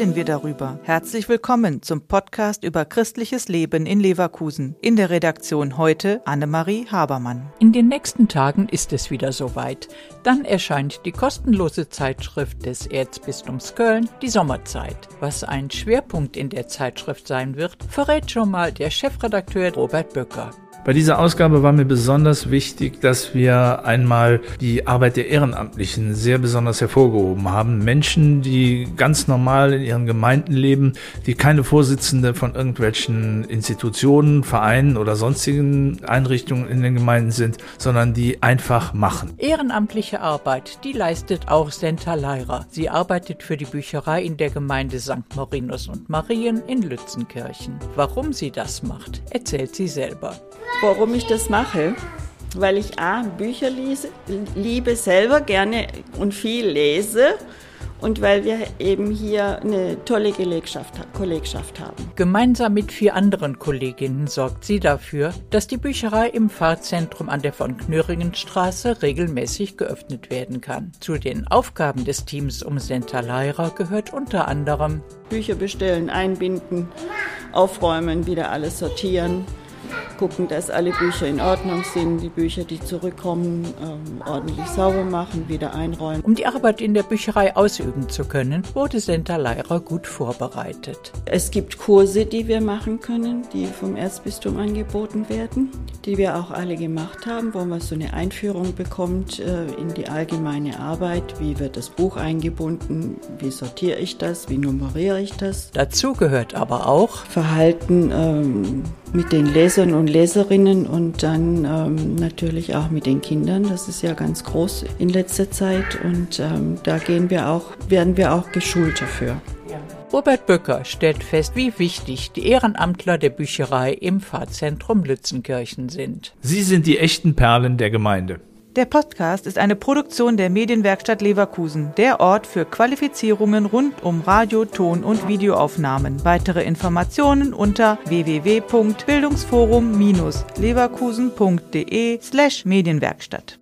darüber. Herzlich willkommen zum Podcast über christliches Leben in Leverkusen. In der Redaktion heute Annemarie Habermann. In den nächsten Tagen ist es wieder soweit. Dann erscheint die kostenlose Zeitschrift des Erzbistums Köln, die Sommerzeit. Was ein Schwerpunkt in der Zeitschrift sein wird, verrät schon mal der Chefredakteur Robert Böcker. Bei dieser Ausgabe war mir besonders wichtig, dass wir einmal die Arbeit der Ehrenamtlichen sehr besonders hervorgehoben haben. Menschen, die ganz normal in ihren Gemeinden leben, die keine Vorsitzende von irgendwelchen Institutionen, Vereinen oder sonstigen Einrichtungen in den Gemeinden sind, sondern die einfach machen. Ehrenamtliche Arbeit, die leistet auch Senta Leira. Sie arbeitet für die Bücherei in der Gemeinde St. Marinus und Marien in Lützenkirchen. Warum sie das macht, erzählt sie selber. Warum ich das mache? Weil ich A, Bücher lese, liebe, selber gerne und viel lese und weil wir eben hier eine tolle Kollegschaft, Kollegschaft haben. Gemeinsam mit vier anderen Kolleginnen sorgt sie dafür, dass die Bücherei im Fahrzentrum an der von Knöringenstraße regelmäßig geöffnet werden kann. Zu den Aufgaben des Teams um Senta Leira gehört unter anderem Bücher bestellen, einbinden, aufräumen, wieder alles sortieren, gucken, dass alle Bücher in Ordnung sind, die Bücher, die zurückkommen, ähm, ordentlich sauber machen, wieder einräumen. Um die Arbeit in der Bücherei ausüben zu können, wurde Senta Leira gut vorbereitet. Es gibt Kurse, die wir machen können, die vom Erzbistum angeboten werden, die wir auch alle gemacht haben, wo man so eine Einführung bekommt äh, in die allgemeine Arbeit. Wie wird das Buch eingebunden? Wie sortiere ich das? Wie nummeriere ich das? Dazu gehört aber auch Verhalten ähm, mit den Lesern und Leserinnen und dann ähm, natürlich auch mit den Kindern. Das ist ja ganz groß in letzter Zeit und ähm, da gehen wir auch, werden wir auch geschult dafür. Robert Böcker stellt fest, wie wichtig die Ehrenamtler der Bücherei im Pfarrzentrum Lützenkirchen sind. Sie sind die echten Perlen der Gemeinde. Der Podcast ist eine Produktion der Medienwerkstatt Leverkusen, der Ort für Qualifizierungen rund um Radio, Ton und Videoaufnahmen. Weitere Informationen unter www.bildungsforum-leverkusen.de slash Medienwerkstatt.